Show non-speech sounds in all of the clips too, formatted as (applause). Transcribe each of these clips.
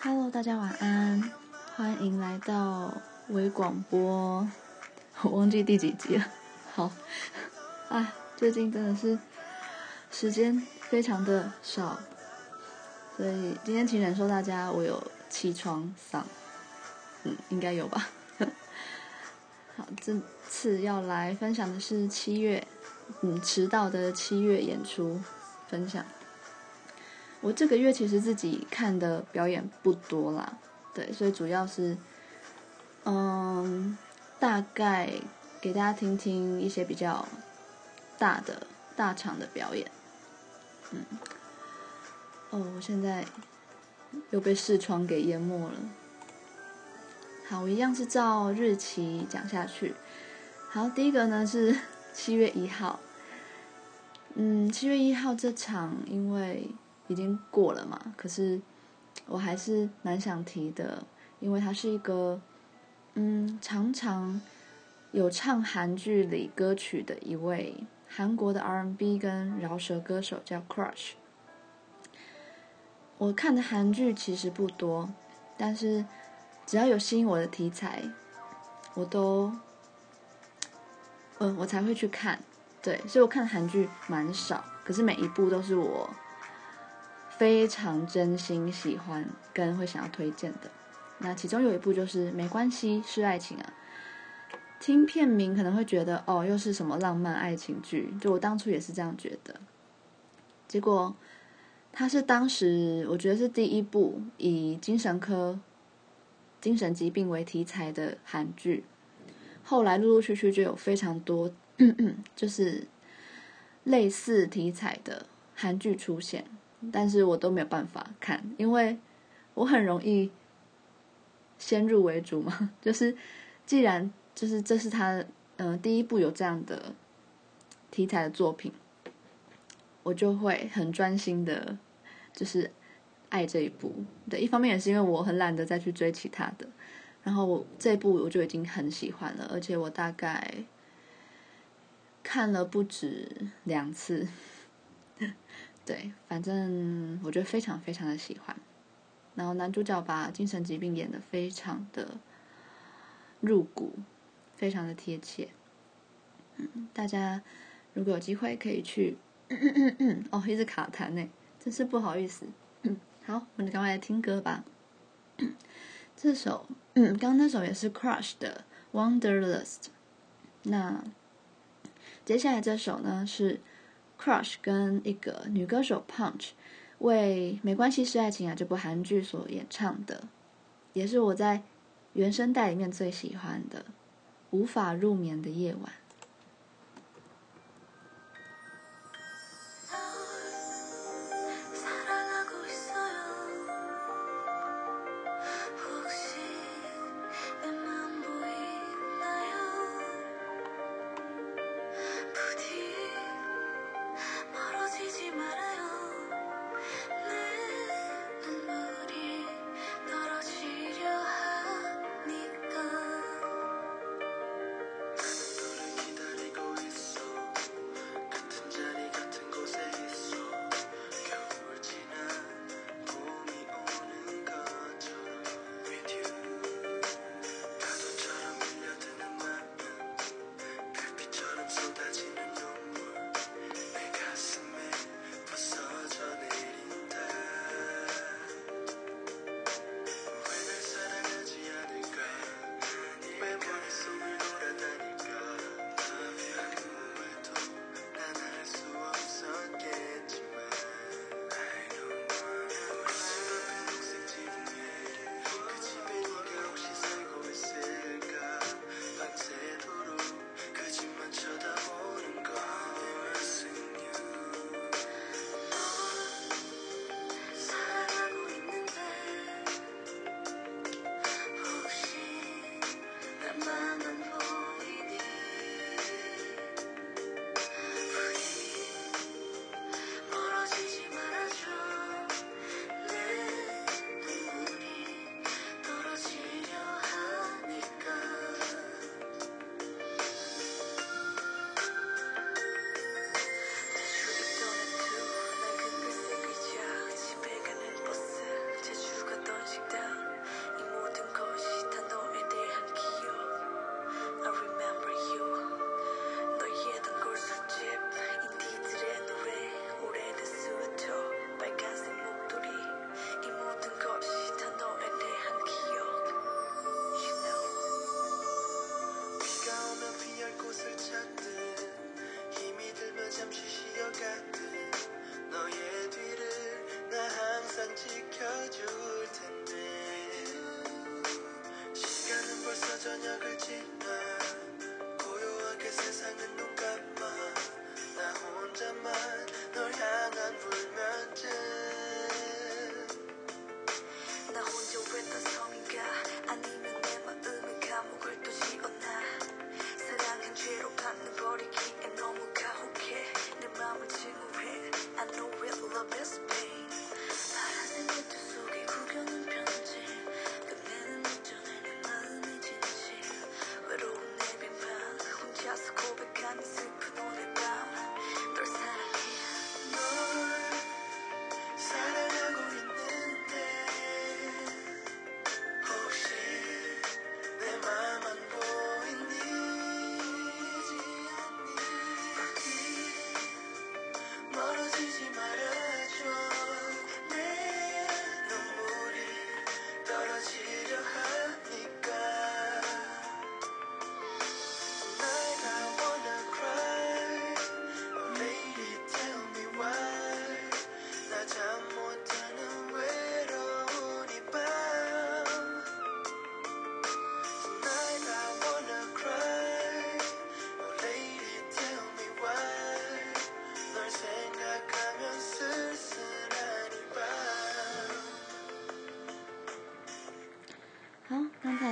Hello，大家晚安，欢迎来到微广播。我忘记第几集了。(laughs) 好，(laughs) 哎，最近真的是时间非常的少，所以今天请忍受大家，我有起床嗓，嗯，应该有吧。(laughs) 好，这次要来分享的是七月，嗯，迟到的七月演出分享。我这个月其实自己看的表演不多啦，对，所以主要是，嗯，大概给大家听听一些比较大的大场的表演，嗯，哦，我现在又被视窗给淹没了。好，我一样是照日期讲下去。好，第一个呢是七月一号，嗯，七月一号这场因为。已经过了嘛，可是我还是蛮想提的，因为他是一个，嗯，常常有唱韩剧里歌曲的一位韩国的 R&B 跟饶舌歌手，叫 Crush。我看的韩剧其实不多，但是只要有吸引我的题材，我都，嗯，我才会去看。对，所以我看的韩剧蛮少，可是每一部都是我。非常真心喜欢跟会想要推荐的，那其中有一部就是《没关系是爱情》啊。听片名可能会觉得哦，又是什么浪漫爱情剧？就我当初也是这样觉得。结果它是当时我觉得是第一部以精神科、精神疾病为题材的韩剧。后来陆陆续续就有非常多 (clears throat) 就是类似题材的韩剧出现。但是我都没有办法看，因为我很容易先入为主嘛。(laughs) 就是既然就是这是他嗯、呃、第一部有这样的题材的作品，我就会很专心的，就是爱这一部。对，一方面也是因为我很懒得再去追其他的，然后我这一部我就已经很喜欢了，而且我大概看了不止两次。对，反正我觉得非常非常的喜欢。然后男主角把精神疾病演得非常的入骨，非常的贴切。嗯，大家如果有机会可以去，嗯嗯嗯哦，一直卡痰呢，真是不好意思。嗯，好，我们赶快来听歌吧。这首，嗯，刚刚那首也是 Crush 的《Wanderlust》。那接下来这首呢是。Crush 跟一个女歌手 Punch 为《没关系是爱情啊》这部韩剧所演唱的，也是我在原声带里面最喜欢的《无法入眠的夜晚》。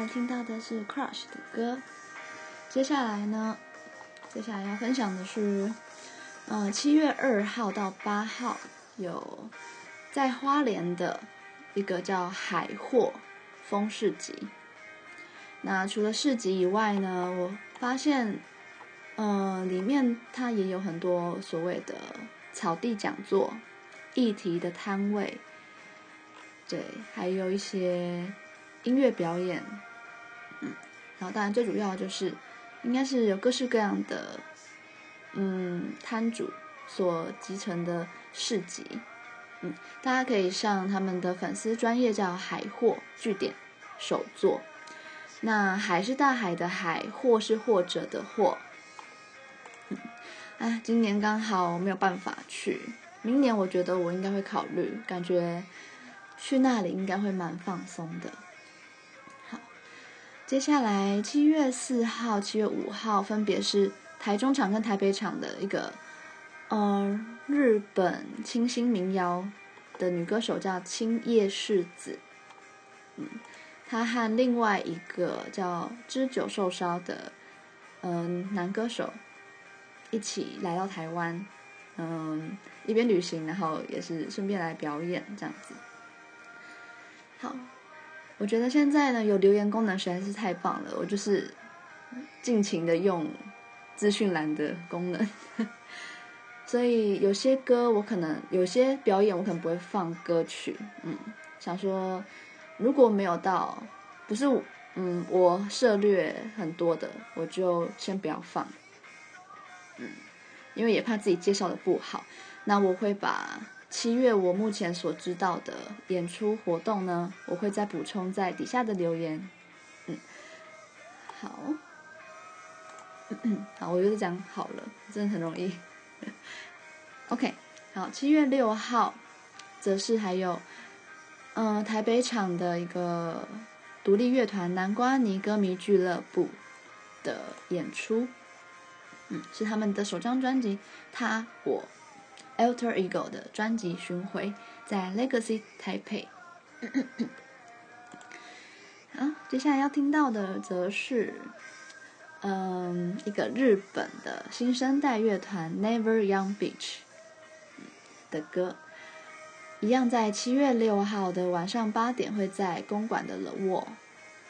听到的是 Crush 的歌，接下来呢，接下来要分享的是，呃，七月二号到八号有在花莲的一个叫海货风市集。那除了市集以外呢，我发现，呃，里面它也有很多所谓的草地讲座、议题的摊位，对，还有一些音乐表演。然后当然最主要就是，应该是有各式各样的，嗯，摊主所集成的市集，嗯，大家可以上他们的粉丝专业叫海货据点手作，那海是大海的海，货是或者的货，嗯，哎，今年刚好没有办法去，明年我觉得我应该会考虑，感觉去那里应该会蛮放松的。接下来七月四号、七月五号分别是台中场跟台北场的一个，呃，日本清新民谣的女歌手叫青叶世子，嗯，她和另外一个叫知酒瘦烧的，嗯、男歌手一起来到台湾，嗯，一边旅行，然后也是顺便来表演这样子，好。我觉得现在呢，有留言功能实在是太棒了，我就是尽情的用资讯栏的功能，(laughs) 所以有些歌我可能有些表演我可能不会放歌曲，嗯，想说如果没有到不是嗯我涉猎很多的，我就先不要放，嗯，因为也怕自己介绍的不好，那我会把。七月我目前所知道的演出活动呢，我会再补充在底下的留言。嗯，好，(coughs) 好，我觉得讲好了，真的很容易。OK，好，七月六号，则是还有，嗯、呃，台北场的一个独立乐团南瓜泥歌迷俱乐部的演出，嗯，是他们的首张专辑《他我》。Alter Ego 的专辑巡回在 Legacy 台北。好，接下来要听到的则是，嗯，一个日本的新生代乐团 Never Young Beach 的歌，一样在七月六号的晚上八点会在公馆的 The Wall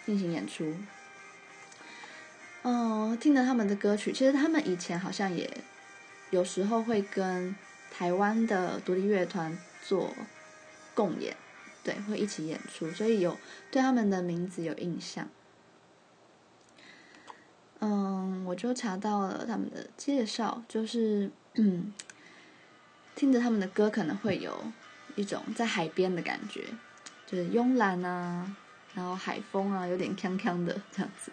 进行演出。嗯，听了他们的歌曲，其实他们以前好像也有时候会跟。台湾的独立乐团做共演，对，会一起演出，所以有对他们的名字有印象。嗯，我就查到了他们的介绍，就是嗯，(clears throat) 听着他们的歌，可能会有一种在海边的感觉，就是慵懒啊，然后海风啊，有点锵锵的这样子。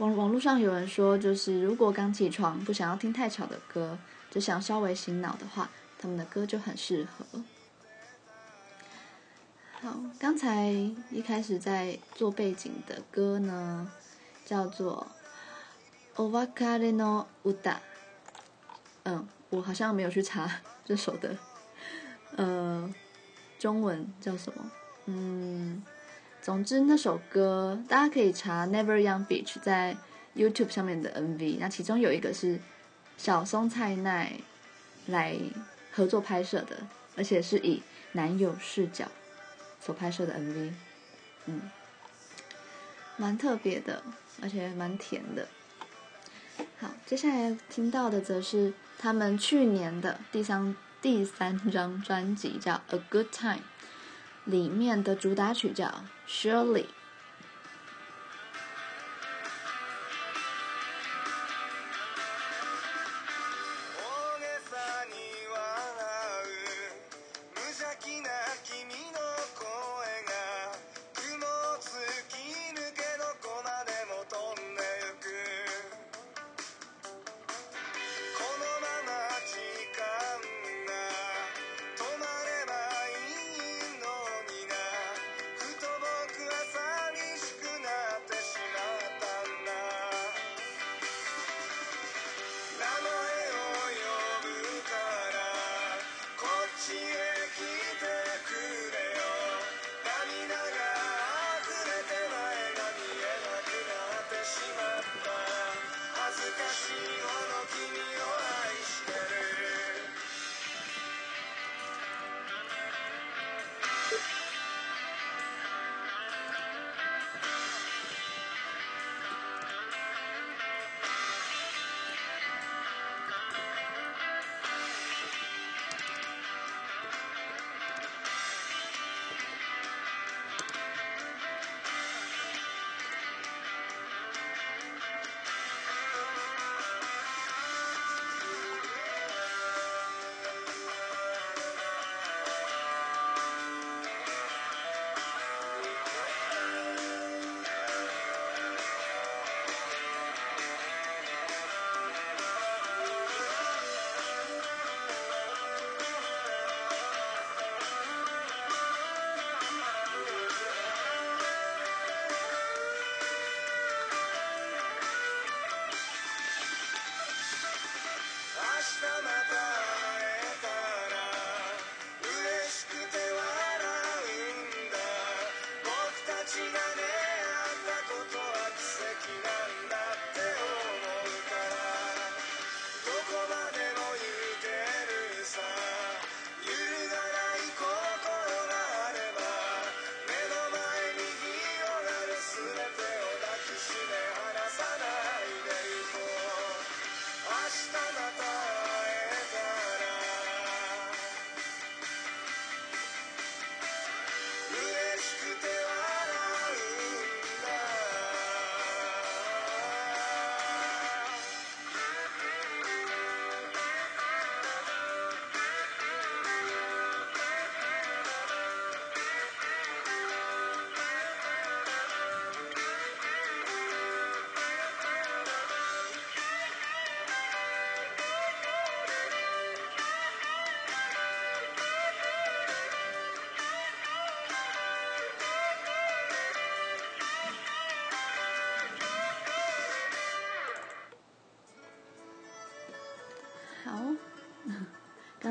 嗯，网网络上有人说，就是如果刚起床不想要听太吵的歌。就想稍微醒脑的话，他们的歌就很适合。好，刚才一开始在做背景的歌呢，叫做《お别れの歌》。嗯，我好像没有去查(laughs) 这首的，呃，中文叫什么？嗯， 总之那首歌大家可以查《Never Young Beach》在 YouTube 上面的 MV，那其中有一个是。小松菜奈来合作拍摄的，而且是以男友视角所拍摄的 MV，嗯，蛮特别的，而且蛮甜的。好，接下来听到的则是他们去年的第三第三张专辑，叫《A Good Time》，里面的主打曲叫《Surely》。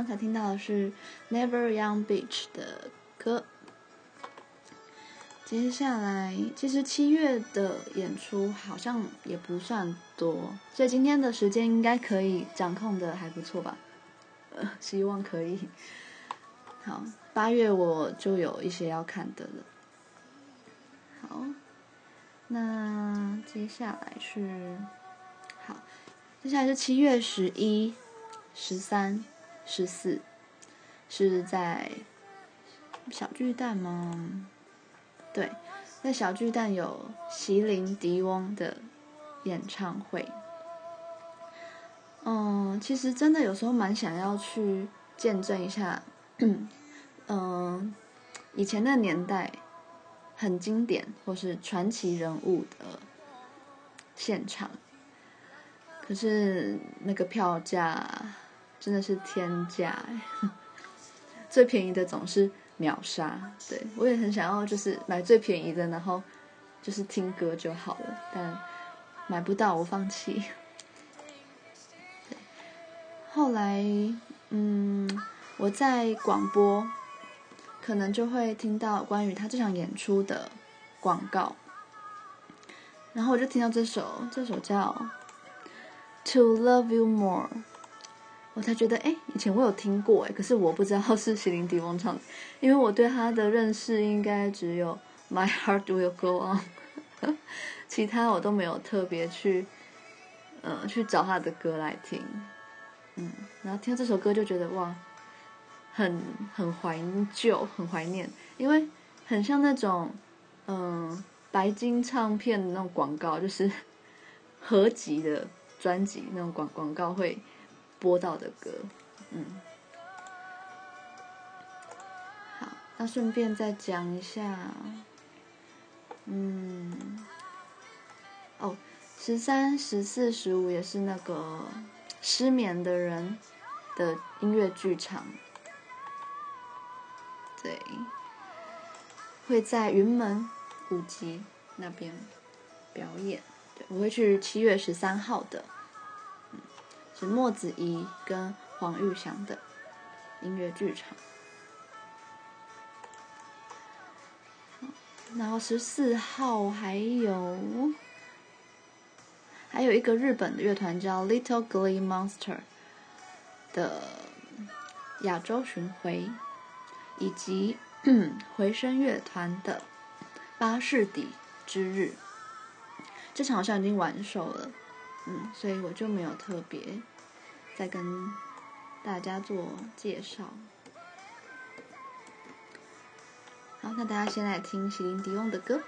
刚才听到的是 Never Young Beach 的歌。接下来，其实七月的演出好像也不算多，所以今天的时间应该可以掌控的还不错吧？呃，希望可以。好，八月我就有一些要看的了。好，那接下来是，好，接下来是七月十一、十三。十四是在小巨蛋吗？对，在小巨蛋有席琳迪翁的演唱会。嗯，其实真的有时候蛮想要去见证一下，嗯，以前的年代很经典或是传奇人物的现场。可是那个票价。真的是天价哎！(laughs) 最便宜的总是秒杀。对，我也很想要，就是买最便宜的，然后就是听歌就好了。但买不到，我放弃。后来，嗯，我在广播可能就会听到关于他这场演出的广告，然后我就听到这首，这首叫《To Love You More》。我才觉得，哎，以前我有听过，哎，可是我不知道是席琳迪翁唱的，因为我对他的认识应该只有《My Heart Will Go On》，其他我都没有特别去，嗯，去找他的歌来听，嗯，然后听到这首歌就觉得哇，很很怀旧，很怀念，因为很像那种嗯白金唱片的那种广告，就是 (laughs) 合集的专辑那种广广告会播到的歌，嗯，好，那顺便再讲一下，嗯，哦。十三、十四、十五也是那个失眠的人的音乐剧场，对，会在云门舞集那边表演。对，我会去七月十三号的，是莫子仪跟黄玉祥的音乐剧场。然后十四号还有。还有一个日本的乐团叫 Little Glee Monster 的亚洲巡回，以及 (clears throat) 回声乐团的巴士底之日，这场好像已经完售了，嗯，所以我就没有特别再跟大家做介绍。好，那大家先来听席琳迪翁的歌。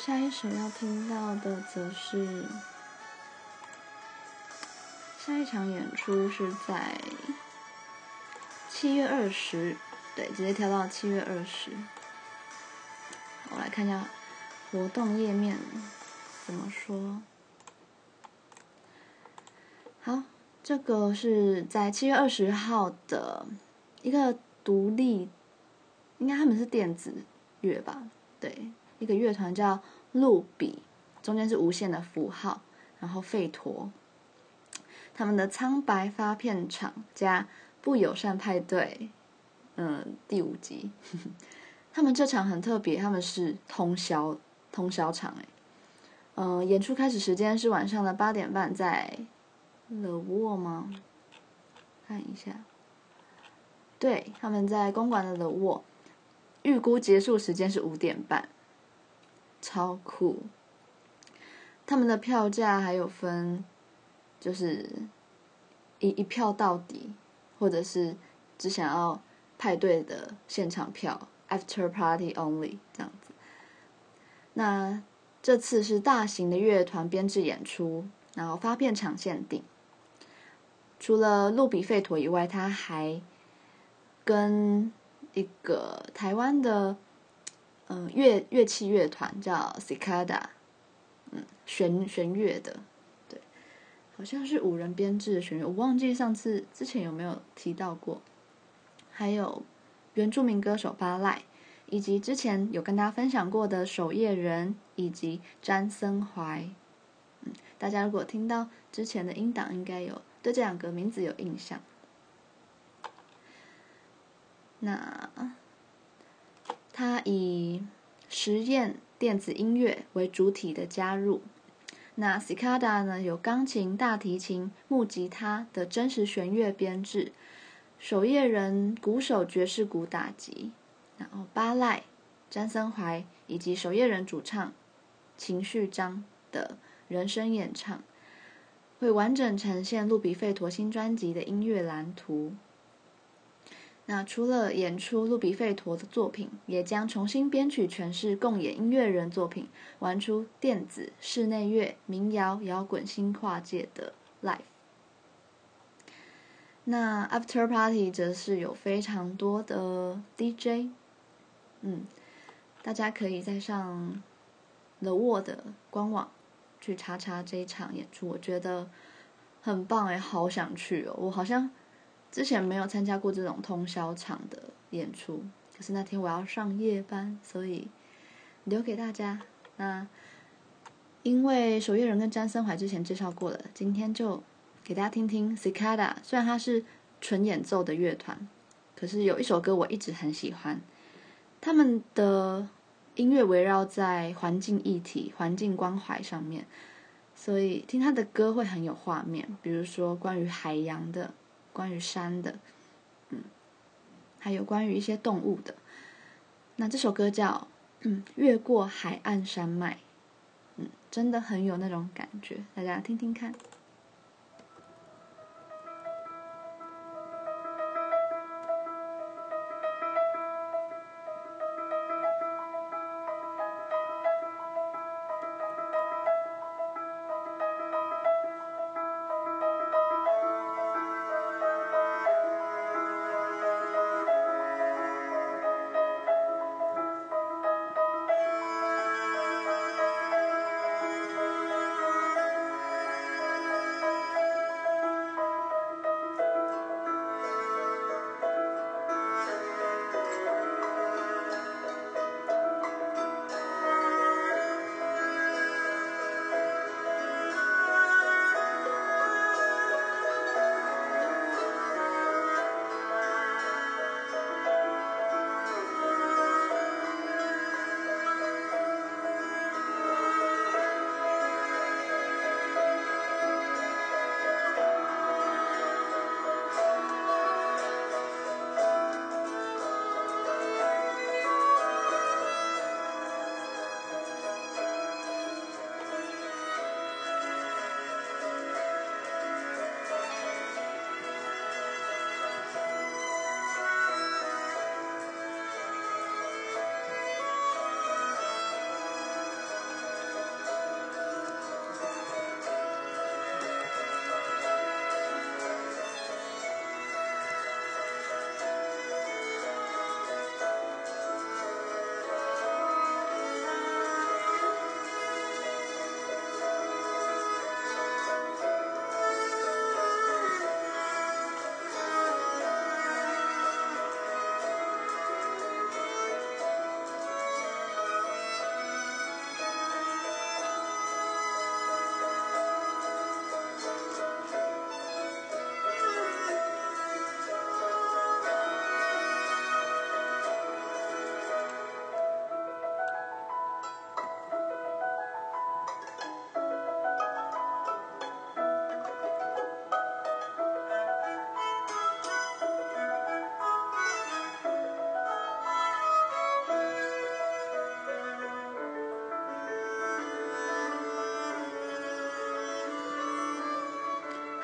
下一首要听到的则是下一场演出是在七月二十，对，直接跳到七月二十。我来看一下活动页面怎么说。好，这个是在七月二十号的一个独立，应该他们是电子乐吧？乐团叫露比，中间是无限的符号，然后费陀。他们的苍白发片场加不友善派对，嗯，第五集。(laughs) 他们这场很特别，他们是通宵通宵场哎，嗯，演出开始时间是晚上的八点半，在 The Wall 吗？看一下，对，他们在公馆的 The Wall，预估结束时间是五点半。超酷！他们的票价还有分，就是一一票到底，或者是只想要派对的现场票，After Party Only 这样子。那这次是大型的乐团编制演出，然后发片场限定。除了露比费陀以外，他还跟一个台湾的。嗯，乐乐器乐团叫 Cicada，嗯，弦弦乐的，对，好像是五人编制的弦乐，我忘记上次之前有没有提到过。还有原住民歌手巴赖，以及之前有跟大家分享过的守夜人以及詹森怀，嗯，大家如果听到之前的音档，应该有对这两个名字有印象。那。他以实验电子音乐为主体的加入，那 Cicada 呢，有钢琴、大提琴、木吉他的真实弦乐编制，守夜人鼓手爵士鼓打击，然后巴赖、詹森怀以及守夜人主唱秦旭章的人声演唱，会完整呈现露比费陀新专辑的音乐蓝图。那除了演出路比费陀的作品，也将重新编曲诠释共演音乐人作品，玩出电子、室内乐、民谣、摇滚新跨界的 live。那 After Party 则是有非常多的 DJ，嗯，大家可以在上 The World 官网去查查这一场演出，我觉得很棒哎，好想去哦，我好像。之前没有参加过这种通宵场的演出，可是那天我要上夜班，所以留给大家。那因为守夜人跟詹森怀之前介绍过了，今天就给大家听听 Cicada。虽然它是纯演奏的乐团，可是有一首歌我一直很喜欢。他们的音乐围绕在环境议题、环境关怀上面，所以听他的歌会很有画面。比如说关于海洋的。关于山的，嗯，还有关于一些动物的。那这首歌叫《嗯越过海岸山脉》，嗯，真的很有那种感觉，大家听听看。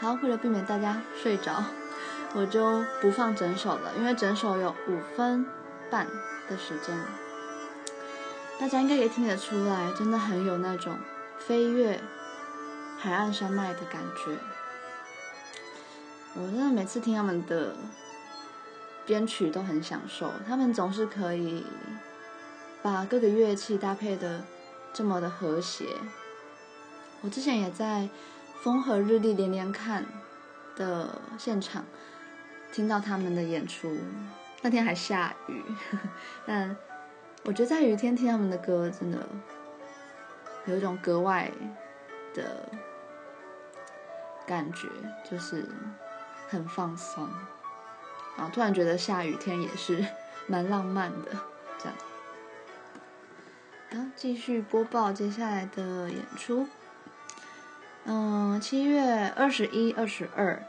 然后，为了避免大家睡着，我就不放整首了，因为整首有五分半的时间，大家应该也听得出来，真的很有那种飞越海岸山脉的感觉。我真的每次听他们的编曲都很享受，他们总是可以把各个乐器搭配的这么的和谐。我之前也在。风和日丽连连看的现场，听到他们的演出，那天还下雨，(laughs) 但我觉得在雨天听他们的歌，真的有一种格外的感觉，就是很放松。啊，突然觉得下雨天也是蛮浪漫的，这样。好，继续播报接下来的演出。嗯，七月二十一、二十二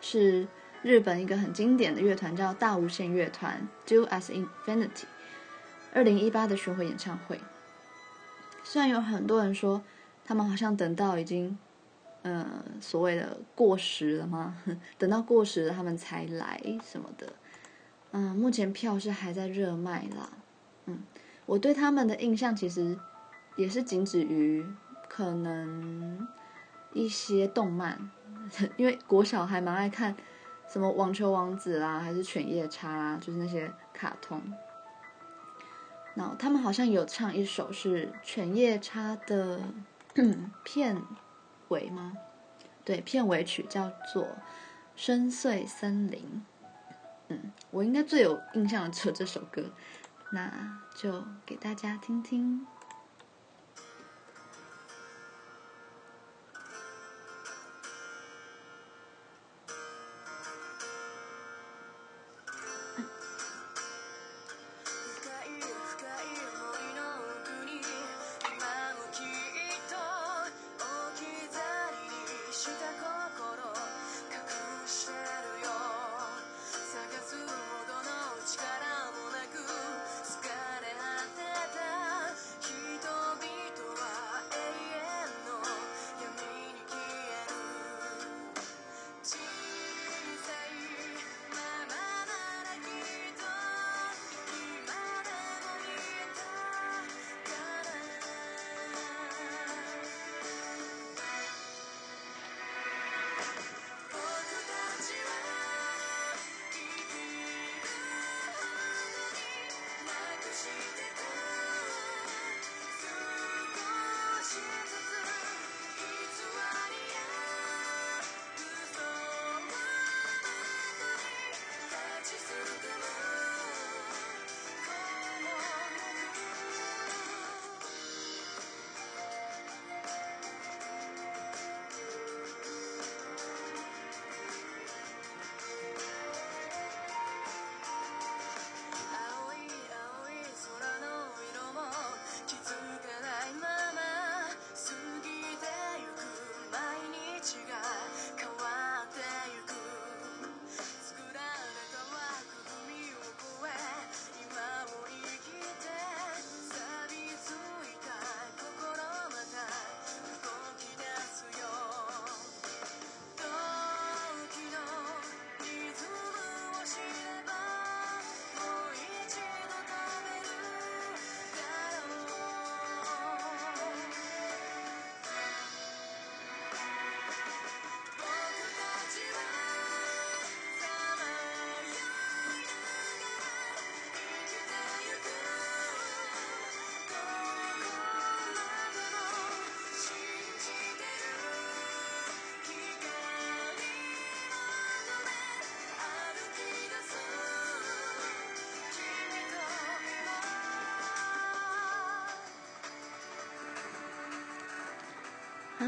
是日本一个很经典的乐团，叫大无限乐团 （Do as Infinity） 二零一八的巡回演唱会。虽然有很多人说他们好像等到已经，呃，所谓的过时了吗？(laughs) 等到过时了他们才来什么的，嗯，目前票是还在热卖啦。嗯，我对他们的印象其实也是仅止于可能一些动漫，(laughs) 因为国小还蛮爱看什么网球王子啦，还是犬夜叉啦，就是那些卡通。然后他们好像有唱一首是犬夜叉的 (clears throat) 片尾吗？对，片尾曲叫做《深邃森林》。嗯，我应该最有印象的只有这首歌，那就给大家听听。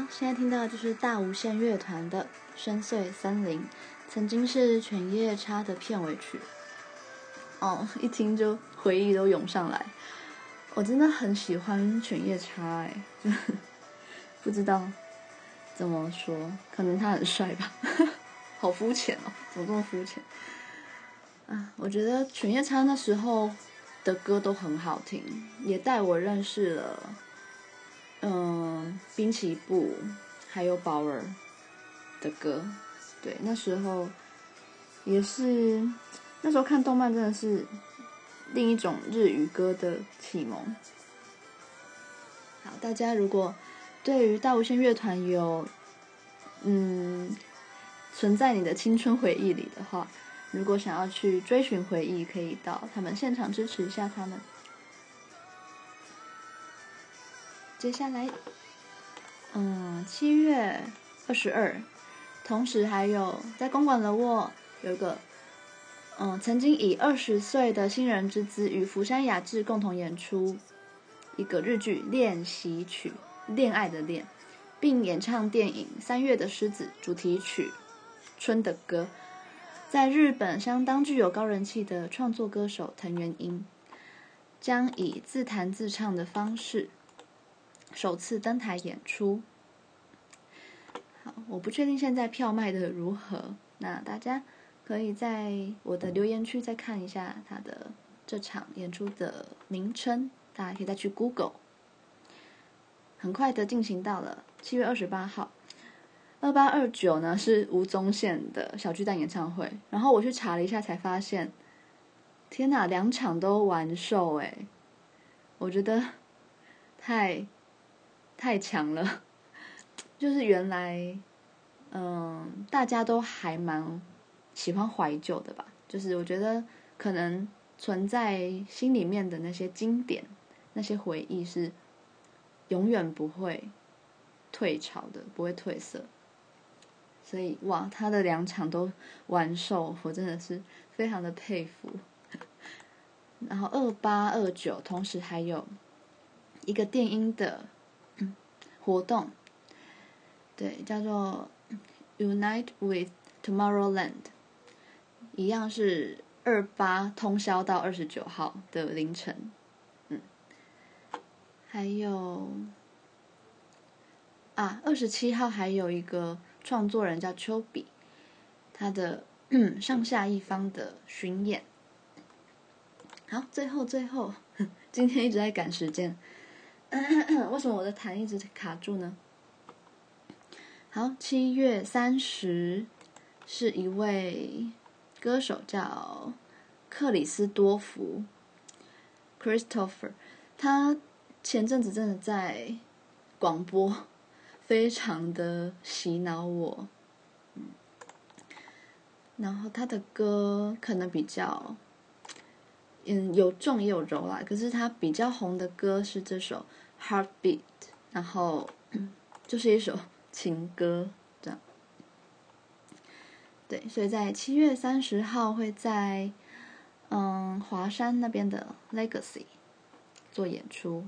现在听到的就是大无限乐团的《深邃森林》，曾经是犬夜叉的片尾曲。哦，一听就回忆都涌上来。我真的很喜欢犬夜叉，哎，(laughs) 不知道怎么说，可能他很帅吧。(laughs) 好肤浅哦，怎么这么肤浅？啊，我觉得犬夜叉那时候的歌都很好听，也带我认识了。嗯，滨崎步还有宝儿的歌，对，那时候也是那时候看动漫真的是另一种日语歌的启蒙。好，大家如果对于大无限乐团有嗯存在你的青春回忆里的话，如果想要去追寻回忆，可以到他们现场支持一下他们。接下来，嗯，七月二十二，同时还有在公馆的我有个，嗯，曾经以二十岁的新人之姿与福山雅治共同演出一个日剧《练习曲》，恋爱的恋，并演唱电影《三月的狮子》主题曲《春的歌》，在日本相当具有高人气的创作歌手藤原英，将以自弹自唱的方式。首次登台演出，好，我不确定现在票卖的如何，那大家可以在我的留言区再看一下他的这场演出的名称，大家可以再去 Google。很快的进行到了七月二十八号，二八二九呢是吴宗宪的小巨蛋演唱会，然后我去查了一下才发现，天哪，两场都完售哎！我觉得太太强了，就是原来嗯，大家都还蛮喜欢怀旧的吧？就是我觉得可能存在心里面的那些经典、那些回忆是永远不会退潮的，不会褪色。所以哇，他的两场都完售，我真的是非常的佩服。然后二八二九同时还有一个电音的活动，对，叫做 Unite with Tomorrowland，一样是二八通宵到二十九号的凌晨，嗯，还有啊，二十七号还有一个创作人叫丘比，他的 (clears throat) 上下一方的巡演。好，最后最后，(laughs) 今天一直在赶时间，(clears throat) 为什么我的痰一直卡住呢？好，七月三十是一位歌手叫克里斯多福 （Christopher），他前阵子真的在广播非常的洗脑我，然后他的歌可能比较。嗯，有重也有柔啦。可是他比较红的歌是这首《Heartbeat》，然后 (clears throat) 就是一首情歌，这样。对，所以在七月三十号会在嗯华山那边的 Legacy 做演出。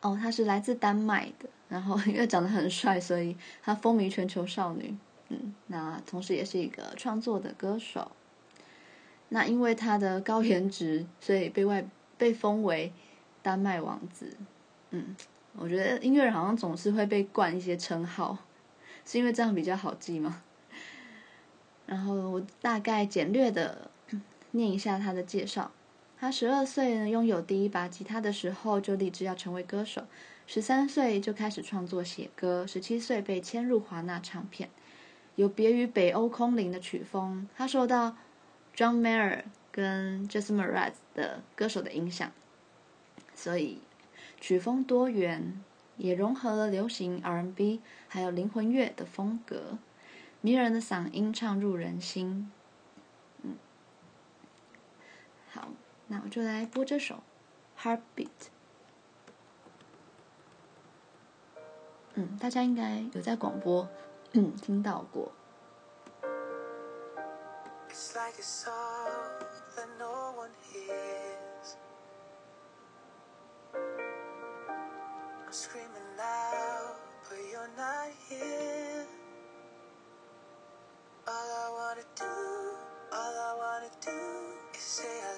哦，他是来自丹麦的，然后因为长得很帅，所以他风靡全球少女。嗯，那同时也是一个创作的歌手。那因为他的高颜值，所以被外被封为丹麦王子。嗯，我觉得音乐人好像总是会被冠一些称号，是因为这样比较好记吗？然后我大概简略的念一下他的介绍。他十二岁呢拥有第一把吉他的时候，就立志要成为歌手。十三岁就开始创作写歌，十七岁被签入华纳唱片。有别于北欧空灵的曲风，他受到 John Mayer 跟 Jason Mraz 的歌手的影响，所以曲风多元，也融合了流行 R&B 还有灵魂乐的风格，迷人的嗓音唱入人心。嗯，好，那我就来播这首《Heartbeat》。嗯，大家应该有在广播嗯听到过。I'm screaming loud, but you're not here. All I wanna do, all I wanna do is say I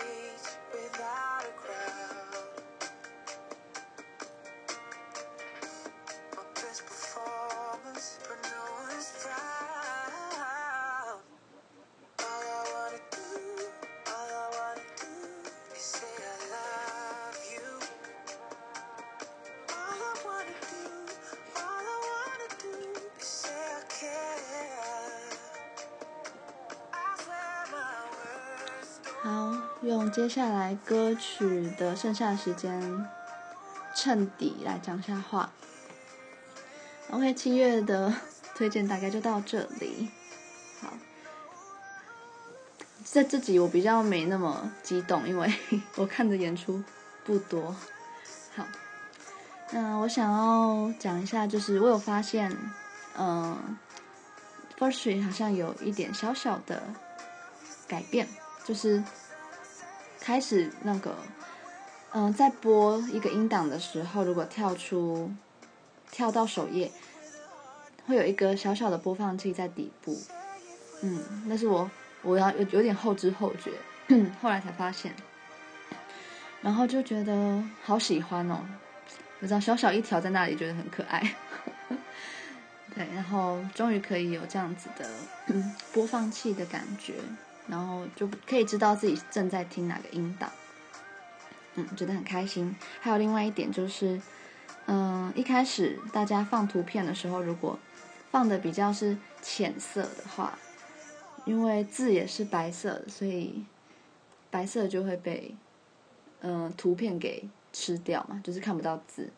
days without 用接下来歌曲的剩下的时间，衬底来讲下话。OK，七月的 (laughs) 推荐大概就到这里。好，在这集我比较没那么激动，因为 (laughs) 我看的演出不多。好，那我想要讲一下，就是我有发现，嗯，Firstory 好像有一点小小的改变，就是开始那个。嗯，在播一个音档的时候，如果跳出跳到首页，会有一个小小的播放器在底部。嗯，那是我我要有有点后知后觉，(clears throat) 后来才发现，然后就觉得好喜欢哦。我知道小小一条在那里，觉得很可爱。(laughs) 对，然后终于可以有这样子的播放器的感觉，然后就可以知道自己正在听哪个音档。嗯，觉得很开心。还有另外一点就是，嗯，一开始大家放图片的时候，如果放的比较是浅色的话，因为字也是白色的，所以白色就会被嗯图片给吃掉嘛，就是看不到字。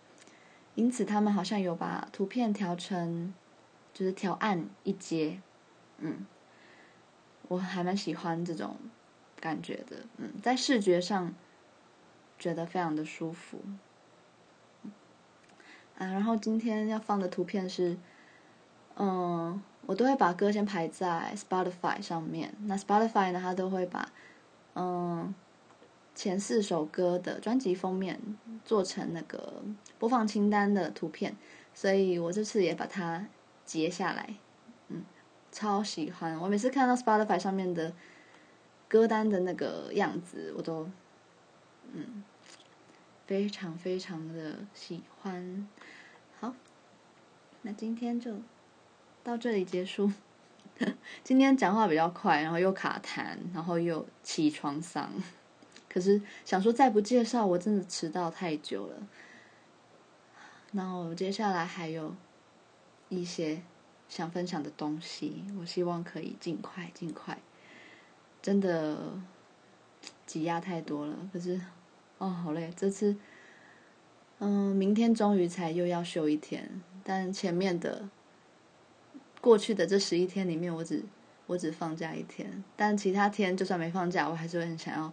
因此，他们好像有把图片调成就是调暗一阶。嗯，我还蛮喜欢这种感觉的。嗯，在视觉上。觉得非常的舒服，啊，然后今天要放的图片是，嗯，我都会把歌先排在 Spotify 上面。那 Spotify 呢，它都会把，嗯，前四首歌的专辑封面做成那个播放清单的图片，所以我这次也把它截下来，超喜欢。我每次看到 Spotify 上面的歌单的那个样子，我都。嗯，非常非常的喜欢。好，那今天就到这里结束。(laughs) 今天讲话比较快，然后又卡痰，然后又起床嗓。可是想说再不介绍，我真的迟到太久了。然后接下来还有一些想分享的东西，我希望可以尽快尽快。真的。挤压太多了，可是，哦，好累。这次，嗯，明天终于才又要休一天，但前面的过去的这十一天里面，我只我只放假一天，但其他天就算没放假，我还是会很想要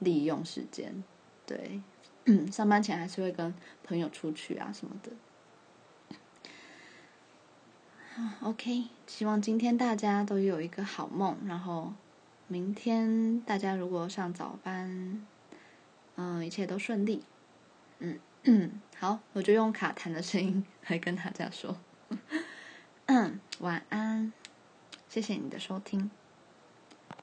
利用时间。对，(clears throat) 上班前还是会跟朋友出去啊什么的。OK，希望今天大家都有一个好梦，然后。明天大家如果上早班，嗯，一切都顺利。嗯，好，我就用卡痰的声音来跟大家说，晚安，谢谢你的收听。